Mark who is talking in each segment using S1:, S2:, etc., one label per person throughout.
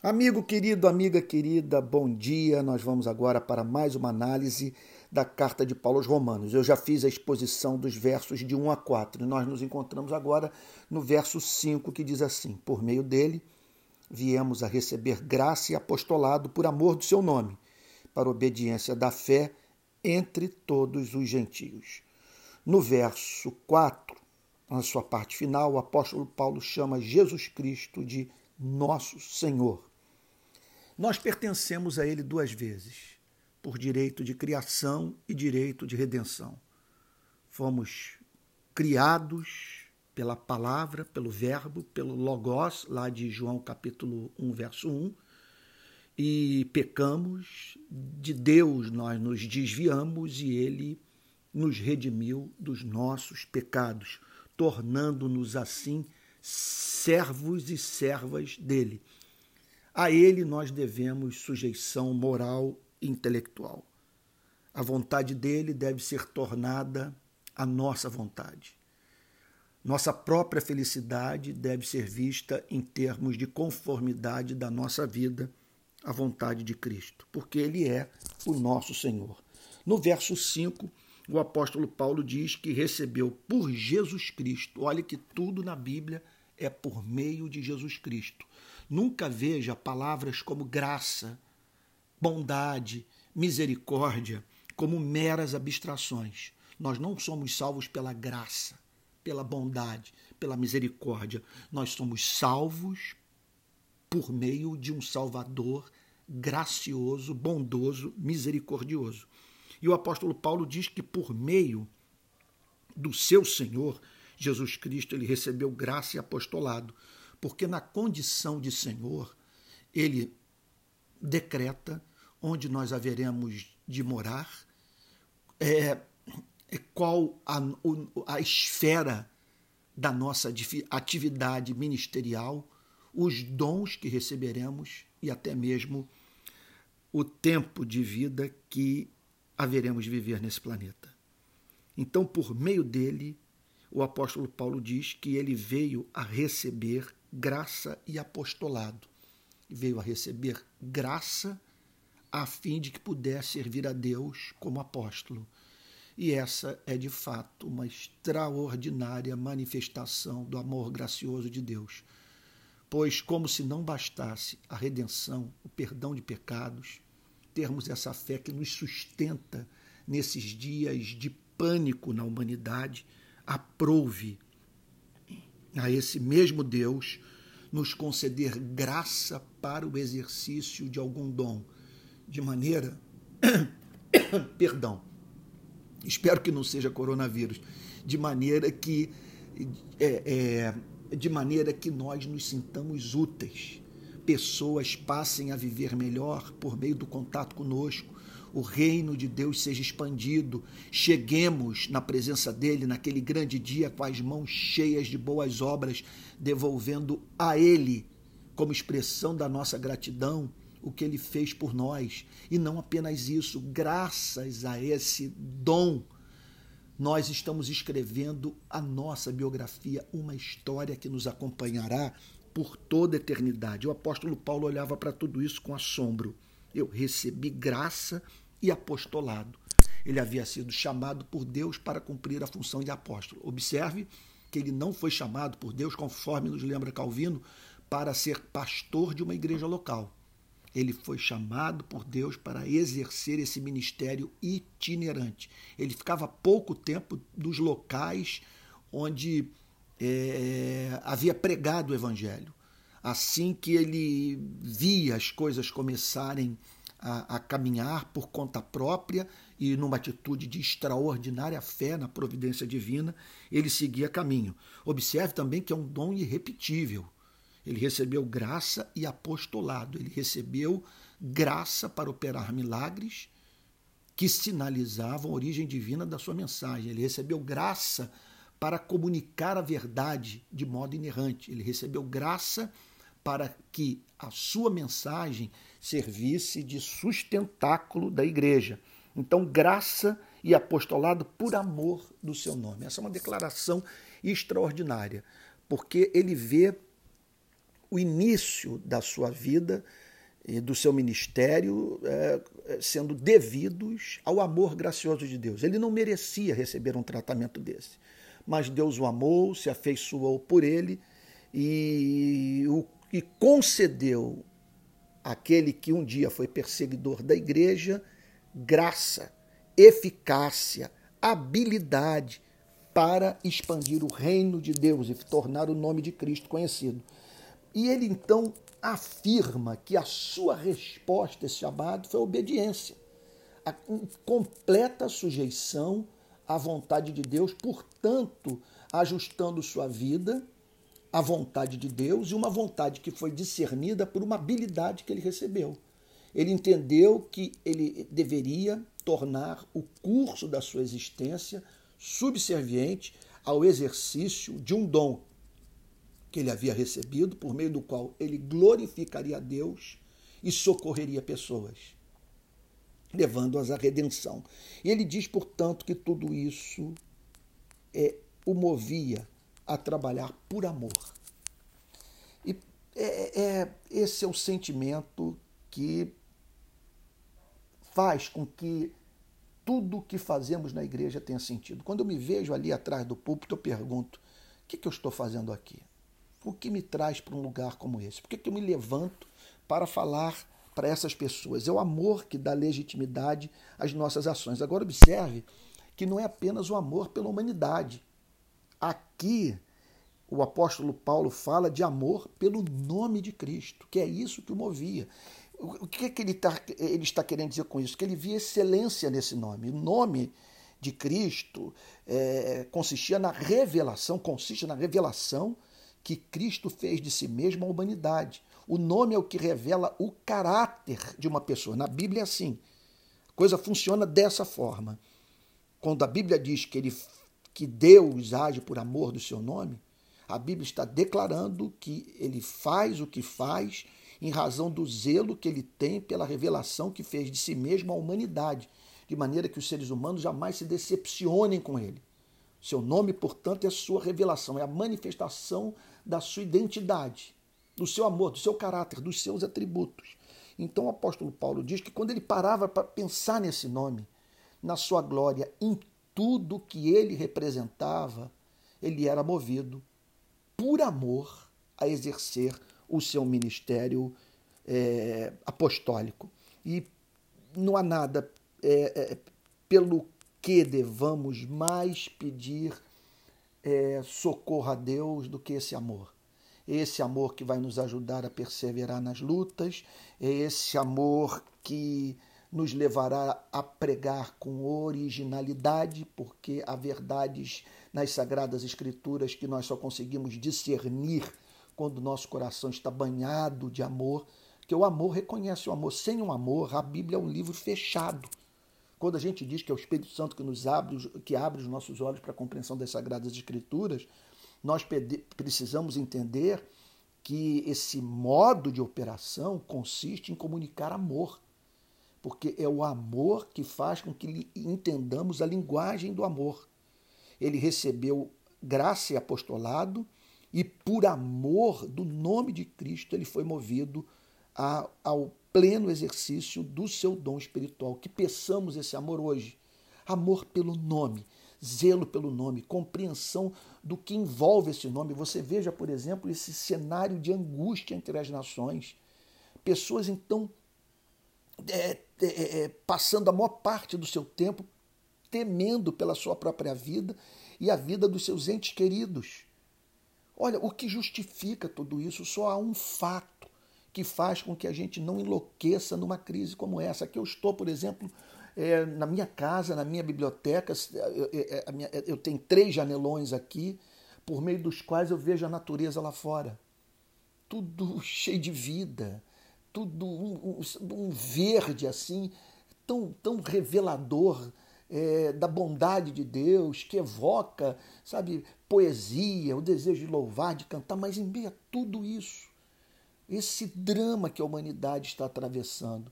S1: Amigo querido, amiga querida, bom dia. Nós vamos agora para mais uma análise da carta de Paulo aos Romanos. Eu já fiz a exposição dos versos de 1 a 4 e nós nos encontramos agora no verso 5 que diz assim: Por meio dele viemos a receber graça e apostolado por amor do seu nome, para obediência da fé entre todos os gentios. No verso 4, na sua parte final, o apóstolo Paulo chama Jesus Cristo de nosso Senhor. Nós pertencemos a Ele duas vezes, por direito de criação e direito de redenção. Fomos criados pela palavra, pelo verbo, pelo logos, lá de João capítulo 1, verso 1, e pecamos, de Deus nós nos desviamos e Ele nos redimiu dos nossos pecados, tornando-nos assim servos e servas dele. A ele nós devemos sujeição moral e intelectual. A vontade dele deve ser tornada a nossa vontade. Nossa própria felicidade deve ser vista em termos de conformidade da nossa vida à vontade de Cristo, porque ele é o nosso Senhor. No verso 5, o apóstolo Paulo diz que recebeu por Jesus Cristo. Olha que tudo na Bíblia é por meio de Jesus Cristo. Nunca veja palavras como graça, bondade, misericórdia como meras abstrações. Nós não somos salvos pela graça, pela bondade, pela misericórdia. Nós somos salvos por meio de um Salvador gracioso, bondoso, misericordioso. E o apóstolo Paulo diz que por meio do seu Senhor, Jesus Cristo, ele recebeu graça e apostolado porque na condição de Senhor, ele decreta onde nós haveremos de morar, é, é qual a, a esfera da nossa atividade ministerial, os dons que receberemos e até mesmo o tempo de vida que haveremos de viver nesse planeta. Então, por meio dele, o apóstolo Paulo diz que ele veio a receber graça e apostolado. Veio a receber graça a fim de que pudesse servir a Deus como apóstolo. E essa é de fato uma extraordinária manifestação do amor gracioso de Deus. Pois, como se não bastasse a redenção, o perdão de pecados, termos essa fé que nos sustenta nesses dias de pânico na humanidade, aprove a esse mesmo Deus nos conceder graça para o exercício de algum dom, de maneira. Perdão, espero que não seja coronavírus, de maneira que. É, é, de maneira que nós nos sintamos úteis, pessoas passem a viver melhor por meio do contato conosco, o reino de Deus seja expandido, cheguemos na presença dele naquele grande dia com as mãos cheias de boas obras, devolvendo a ele, como expressão da nossa gratidão, o que ele fez por nós. E não apenas isso, graças a esse dom, nós estamos escrevendo a nossa biografia, uma história que nos acompanhará por toda a eternidade. O apóstolo Paulo olhava para tudo isso com assombro eu recebi graça e apostolado. Ele havia sido chamado por Deus para cumprir a função de apóstolo. Observe que ele não foi chamado por Deus, conforme nos lembra Calvino, para ser pastor de uma igreja local. Ele foi chamado por Deus para exercer esse ministério itinerante. Ele ficava pouco tempo dos locais onde é, havia pregado o evangelho assim que ele via as coisas começarem a, a, caminhar por conta própria e numa atitude de extraordinária fé na providência divina, ele seguia caminho. Observe também que é um dom irrepetível. Ele recebeu graça e apostolado, ele recebeu graça para operar milagres que sinalizavam a origem divina da sua mensagem. Ele recebeu graça para comunicar a verdade de modo inerrante. Ele recebeu graça que a sua mensagem servisse de sustentáculo da igreja. Então, graça e apostolado por amor do seu nome. Essa é uma declaração extraordinária, porque ele vê o início da sua vida e do seu ministério é, sendo devidos ao amor gracioso de Deus. Ele não merecia receber um tratamento desse, mas Deus o amou, se afeiçoou por ele e, o, e concedeu àquele que um dia foi perseguidor da igreja graça, eficácia, habilidade para expandir o reino de Deus e tornar o nome de Cristo conhecido. E ele então afirma que a sua resposta a esse chamado foi a obediência, a completa sujeição à vontade de Deus, portanto, ajustando sua vida à vontade de Deus e uma vontade que foi discernida por uma habilidade que ele recebeu. Ele entendeu que ele deveria tornar o curso da sua existência subserviente ao exercício de um dom que ele havia recebido, por meio do qual ele glorificaria a Deus e socorreria pessoas, levando-as à redenção. E ele diz, portanto, que tudo isso é, o movia a trabalhar por amor. E é, é, esse é o sentimento que faz com que tudo que fazemos na igreja tenha sentido. Quando eu me vejo ali atrás do púlpito, eu pergunto: o que, que eu estou fazendo aqui? O que me traz para um lugar como esse? Por que, que eu me levanto para falar para essas pessoas? É o amor que dá legitimidade às nossas ações. Agora, observe que não é apenas o amor pela humanidade. Aqui, o apóstolo Paulo fala de amor pelo nome de Cristo, que é isso que o movia. O que, é que ele, tá, ele está querendo dizer com isso? Que ele via excelência nesse nome. O nome de Cristo é, consistia na revelação, consiste na revelação que Cristo fez de si mesmo à humanidade. O nome é o que revela o caráter de uma pessoa. Na Bíblia é assim. A coisa funciona dessa forma. Quando a Bíblia diz que, ele, que Deus age por amor do seu nome, a Bíblia está declarando que ele faz o que faz em razão do zelo que ele tem pela revelação que fez de si mesmo à humanidade, de maneira que os seres humanos jamais se decepcionem com ele. Seu nome, portanto, é a sua revelação, é a manifestação da sua identidade, do seu amor, do seu caráter, dos seus atributos. Então o apóstolo Paulo diz que quando ele parava para pensar nesse nome, na sua glória, tudo que ele representava, ele era movido por amor a exercer o seu ministério é, apostólico. E não há nada é, é, pelo que devamos mais pedir é, socorro a Deus do que esse amor. Esse amor que vai nos ajudar a perseverar nas lutas, é esse amor que nos levará a pregar com originalidade, porque há verdades nas Sagradas Escrituras que nós só conseguimos discernir quando nosso coração está banhado de amor, que o amor reconhece o amor. Sem um amor, a Bíblia é um livro fechado. Quando a gente diz que é o Espírito Santo que nos abre, que abre os nossos olhos para a compreensão das Sagradas Escrituras, nós precisamos entender que esse modo de operação consiste em comunicar amor. Porque é o amor que faz com que entendamos a linguagem do amor. Ele recebeu graça e apostolado, e por amor do nome de Cristo ele foi movido a, ao pleno exercício do seu dom espiritual. Que peçamos esse amor hoje. Amor pelo nome, zelo pelo nome, compreensão do que envolve esse nome. Você veja, por exemplo, esse cenário de angústia entre as nações. Pessoas, então, é, é, é, passando a maior parte do seu tempo temendo pela sua própria vida e a vida dos seus entes queridos. Olha, o que justifica tudo isso? Só há um fato que faz com que a gente não enlouqueça numa crise como essa. Aqui eu estou, por exemplo, é, na minha casa, na minha biblioteca, eu, eu, minha, eu tenho três janelões aqui, por meio dos quais eu vejo a natureza lá fora. Tudo cheio de vida, tudo um, um, verde assim, tão, tão revelador é, da bondade de Deus, que evoca, sabe, poesia, o desejo de louvar, de cantar, mas em meio a tudo isso, esse drama que a humanidade está atravessando,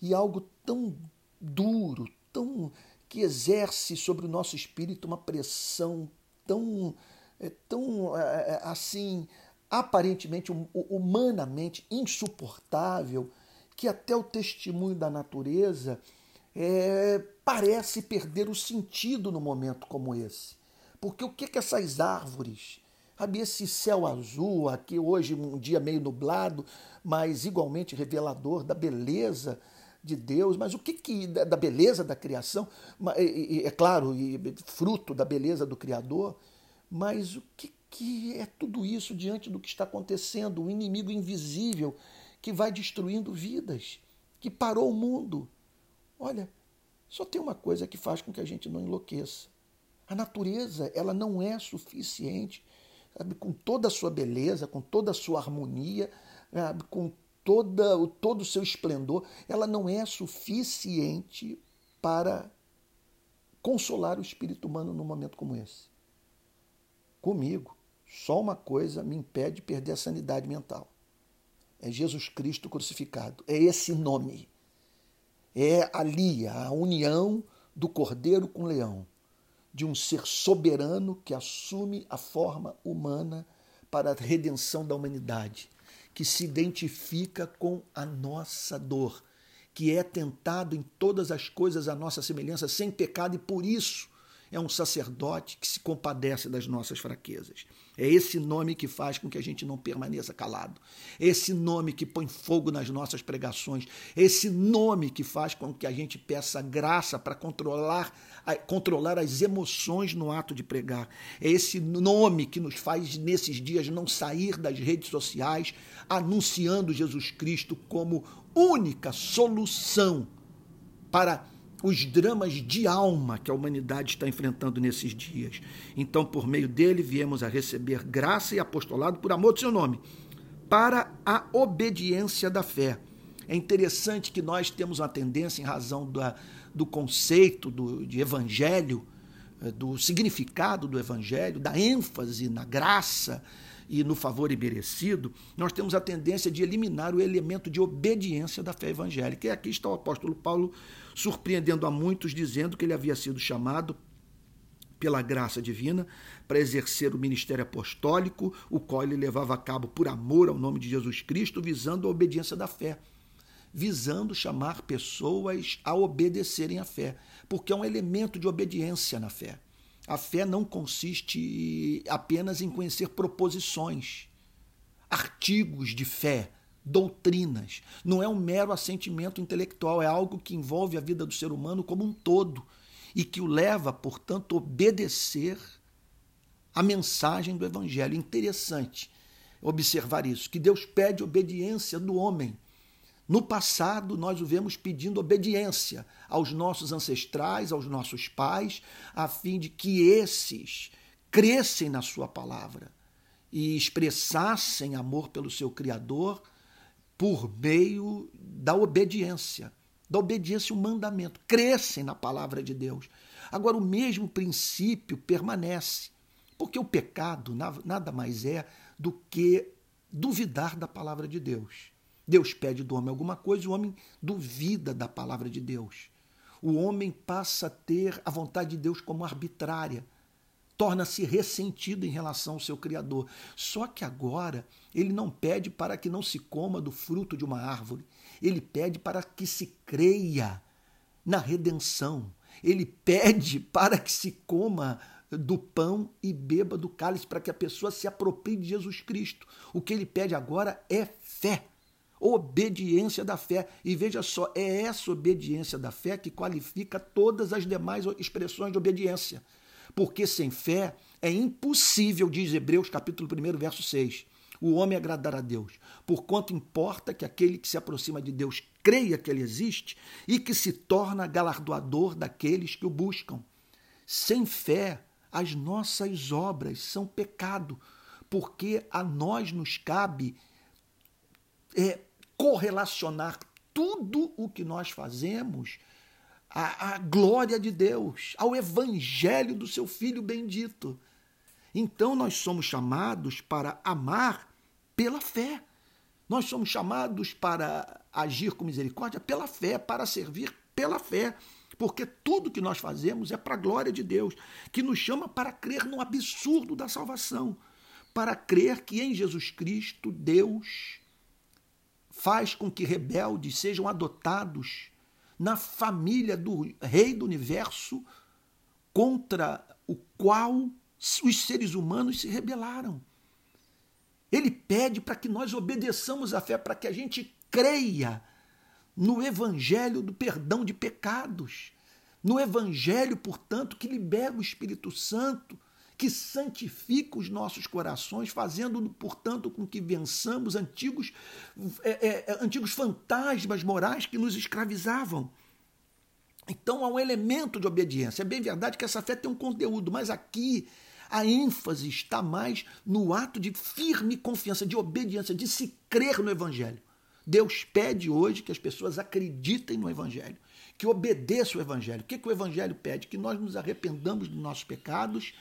S1: e algo tão duro, tão que exerce sobre o nosso espírito uma pressão tão, é, tão é, é, assim aparentemente, humanamente insuportável, que até o testemunho da natureza é, parece perder o sentido no momento como esse. Porque o que, que essas árvores, sabe, esse céu azul, aqui hoje um dia meio nublado, mas igualmente revelador da beleza de Deus, mas o que, que da beleza da criação, é claro, fruto da beleza do Criador, mas o que, que é tudo isso diante do que está acontecendo? O um inimigo invisível que vai destruindo vidas, que parou o mundo. Olha, só tem uma coisa que faz com que a gente não enlouqueça. A natureza, ela não é suficiente, sabe, com toda a sua beleza, com toda a sua harmonia, sabe, com toda, todo o seu esplendor, ela não é suficiente para consolar o espírito humano num momento como esse. Comigo, só uma coisa me impede de perder a sanidade mental. É Jesus Cristo crucificado. É esse nome. É ali a união do cordeiro com o leão, de um ser soberano que assume a forma humana para a redenção da humanidade que se identifica com a nossa dor, que é tentado em todas as coisas a nossa semelhança, sem pecado, e por isso é um sacerdote que se compadece das nossas fraquezas. É esse nome que faz com que a gente não permaneça calado. É esse nome que põe fogo nas nossas pregações. É esse nome que faz com que a gente peça graça para controlar, controlar as emoções no ato de pregar. É esse nome que nos faz, nesses dias, não sair das redes sociais anunciando Jesus Cristo como única solução para os dramas de alma que a humanidade está enfrentando nesses dias. Então, por meio dele, viemos a receber graça e apostolado por amor do seu nome, para a obediência da fé. É interessante que nós temos uma tendência, em razão da, do conceito do, de evangelho, eh, do significado do evangelho, da ênfase na graça, e no favor imerecido, nós temos a tendência de eliminar o elemento de obediência da fé evangélica. E aqui está o apóstolo Paulo surpreendendo a muitos, dizendo que ele havia sido chamado pela graça divina para exercer o ministério apostólico, o qual ele levava a cabo por amor ao nome de Jesus Cristo, visando a obediência da fé, visando chamar pessoas a obedecerem à fé, porque é um elemento de obediência na fé. A fé não consiste apenas em conhecer proposições, artigos de fé, doutrinas. Não é um mero assentimento intelectual, é algo que envolve a vida do ser humano como um todo e que o leva, portanto, a obedecer a mensagem do Evangelho. Interessante observar isso, que Deus pede obediência do homem no passado, nós o vemos pedindo obediência aos nossos ancestrais, aos nossos pais, a fim de que esses crescem na Sua palavra e expressassem amor pelo seu Criador por meio da obediência, da obediência ao mandamento, crescem na palavra de Deus. Agora, o mesmo princípio permanece, porque o pecado nada mais é do que duvidar da palavra de Deus. Deus pede do homem alguma coisa o homem duvida da palavra de Deus. O homem passa a ter a vontade de Deus como arbitrária, torna-se ressentido em relação ao seu Criador. Só que agora ele não pede para que não se coma do fruto de uma árvore, ele pede para que se creia na redenção. Ele pede para que se coma do pão e beba do cálice, para que a pessoa se aproprie de Jesus Cristo. O que ele pede agora é fé obediência da fé. E veja só, é essa obediência da fé que qualifica todas as demais expressões de obediência. Porque sem fé é impossível, diz Hebreus capítulo 1, verso 6, o homem agradar a Deus, porquanto importa que aquele que se aproxima de Deus creia que ele existe e que se torna galardoador daqueles que o buscam. Sem fé, as nossas obras são pecado, porque a nós nos cabe é, correlacionar tudo o que nós fazemos à, à glória de Deus, ao evangelho do seu Filho bendito. Então nós somos chamados para amar pela fé. Nós somos chamados para agir com misericórdia pela fé, para servir pela fé. Porque tudo que nós fazemos é para a glória de Deus, que nos chama para crer no absurdo da salvação para crer que em Jesus Cristo Deus faz com que rebeldes sejam adotados na família do Rei do Universo, contra o qual os seres humanos se rebelaram. Ele pede para que nós obedeçamos a fé, para que a gente creia no evangelho do perdão de pecados, no evangelho, portanto, que libera o Espírito Santo, que santifica os nossos corações, fazendo, portanto, com que vençamos antigos, é, é, antigos fantasmas morais que nos escravizavam. Então há um elemento de obediência. É bem verdade que essa fé tem um conteúdo, mas aqui a ênfase está mais no ato de firme confiança, de obediência, de se crer no Evangelho. Deus pede hoje que as pessoas acreditem no Evangelho, que obedeçam o Evangelho. O que, que o Evangelho pede? Que nós nos arrependamos dos nossos pecados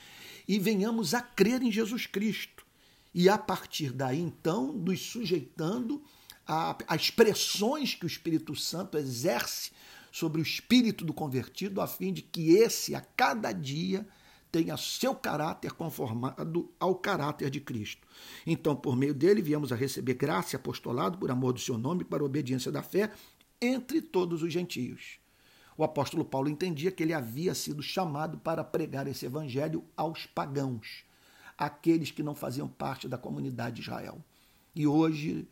S1: e venhamos a crer em Jesus Cristo. E a partir daí, então, nos sujeitando a expressões que o Espírito Santo exerce sobre o espírito do convertido, a fim de que esse, a cada dia, tenha seu caráter conformado ao caráter de Cristo. Então, por meio dele, viemos a receber graça e apostolado por amor do seu nome para a obediência da fé entre todos os gentios. O apóstolo Paulo entendia que ele havia sido chamado para pregar esse evangelho aos pagãos, aqueles que não faziam parte da comunidade de Israel. E hoje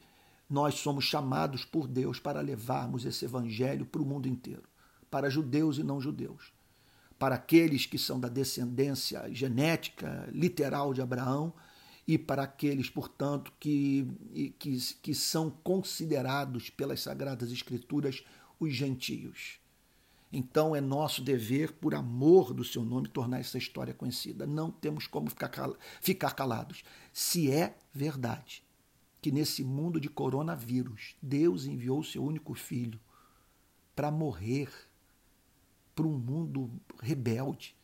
S1: nós somos chamados por Deus para levarmos esse evangelho para o mundo inteiro, para judeus e não judeus para aqueles que são da descendência genética, literal de Abraão, e para aqueles, portanto, que, que, que são considerados pelas Sagradas Escrituras os gentios. Então é nosso dever, por amor do seu nome, tornar essa história conhecida. Não temos como ficar calados. Se é verdade que nesse mundo de coronavírus Deus enviou seu único filho para morrer para um mundo rebelde,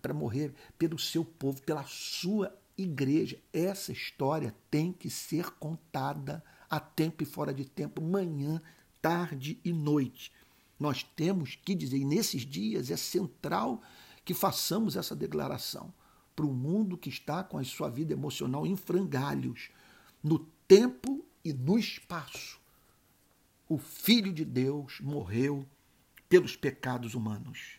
S1: para morrer pelo seu povo, pela sua igreja. Essa história tem que ser contada a tempo e fora de tempo, manhã, tarde e noite. Nós temos que dizer, e nesses dias é central que façamos essa declaração para o mundo que está com a sua vida emocional em frangalhos, no tempo e no espaço. O Filho de Deus morreu pelos pecados humanos,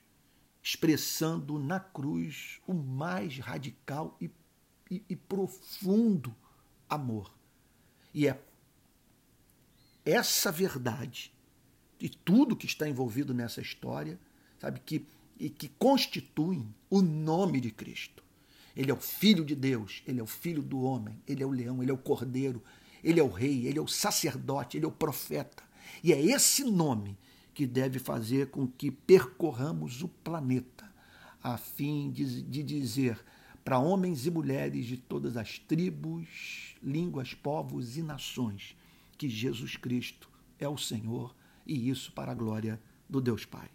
S1: expressando na cruz o mais radical e, e, e profundo amor. E é essa verdade e tudo que está envolvido nessa história, sabe, que, e que constituem o nome de Cristo. Ele é o Filho de Deus, ele é o Filho do homem, ele é o leão, ele é o cordeiro, ele é o rei, ele é o sacerdote, ele é o profeta. E é esse nome que deve fazer com que percorramos o planeta, a fim de, de dizer para homens e mulheres de todas as tribos, línguas, povos e nações que Jesus Cristo é o Senhor e isso para a glória do Deus Pai.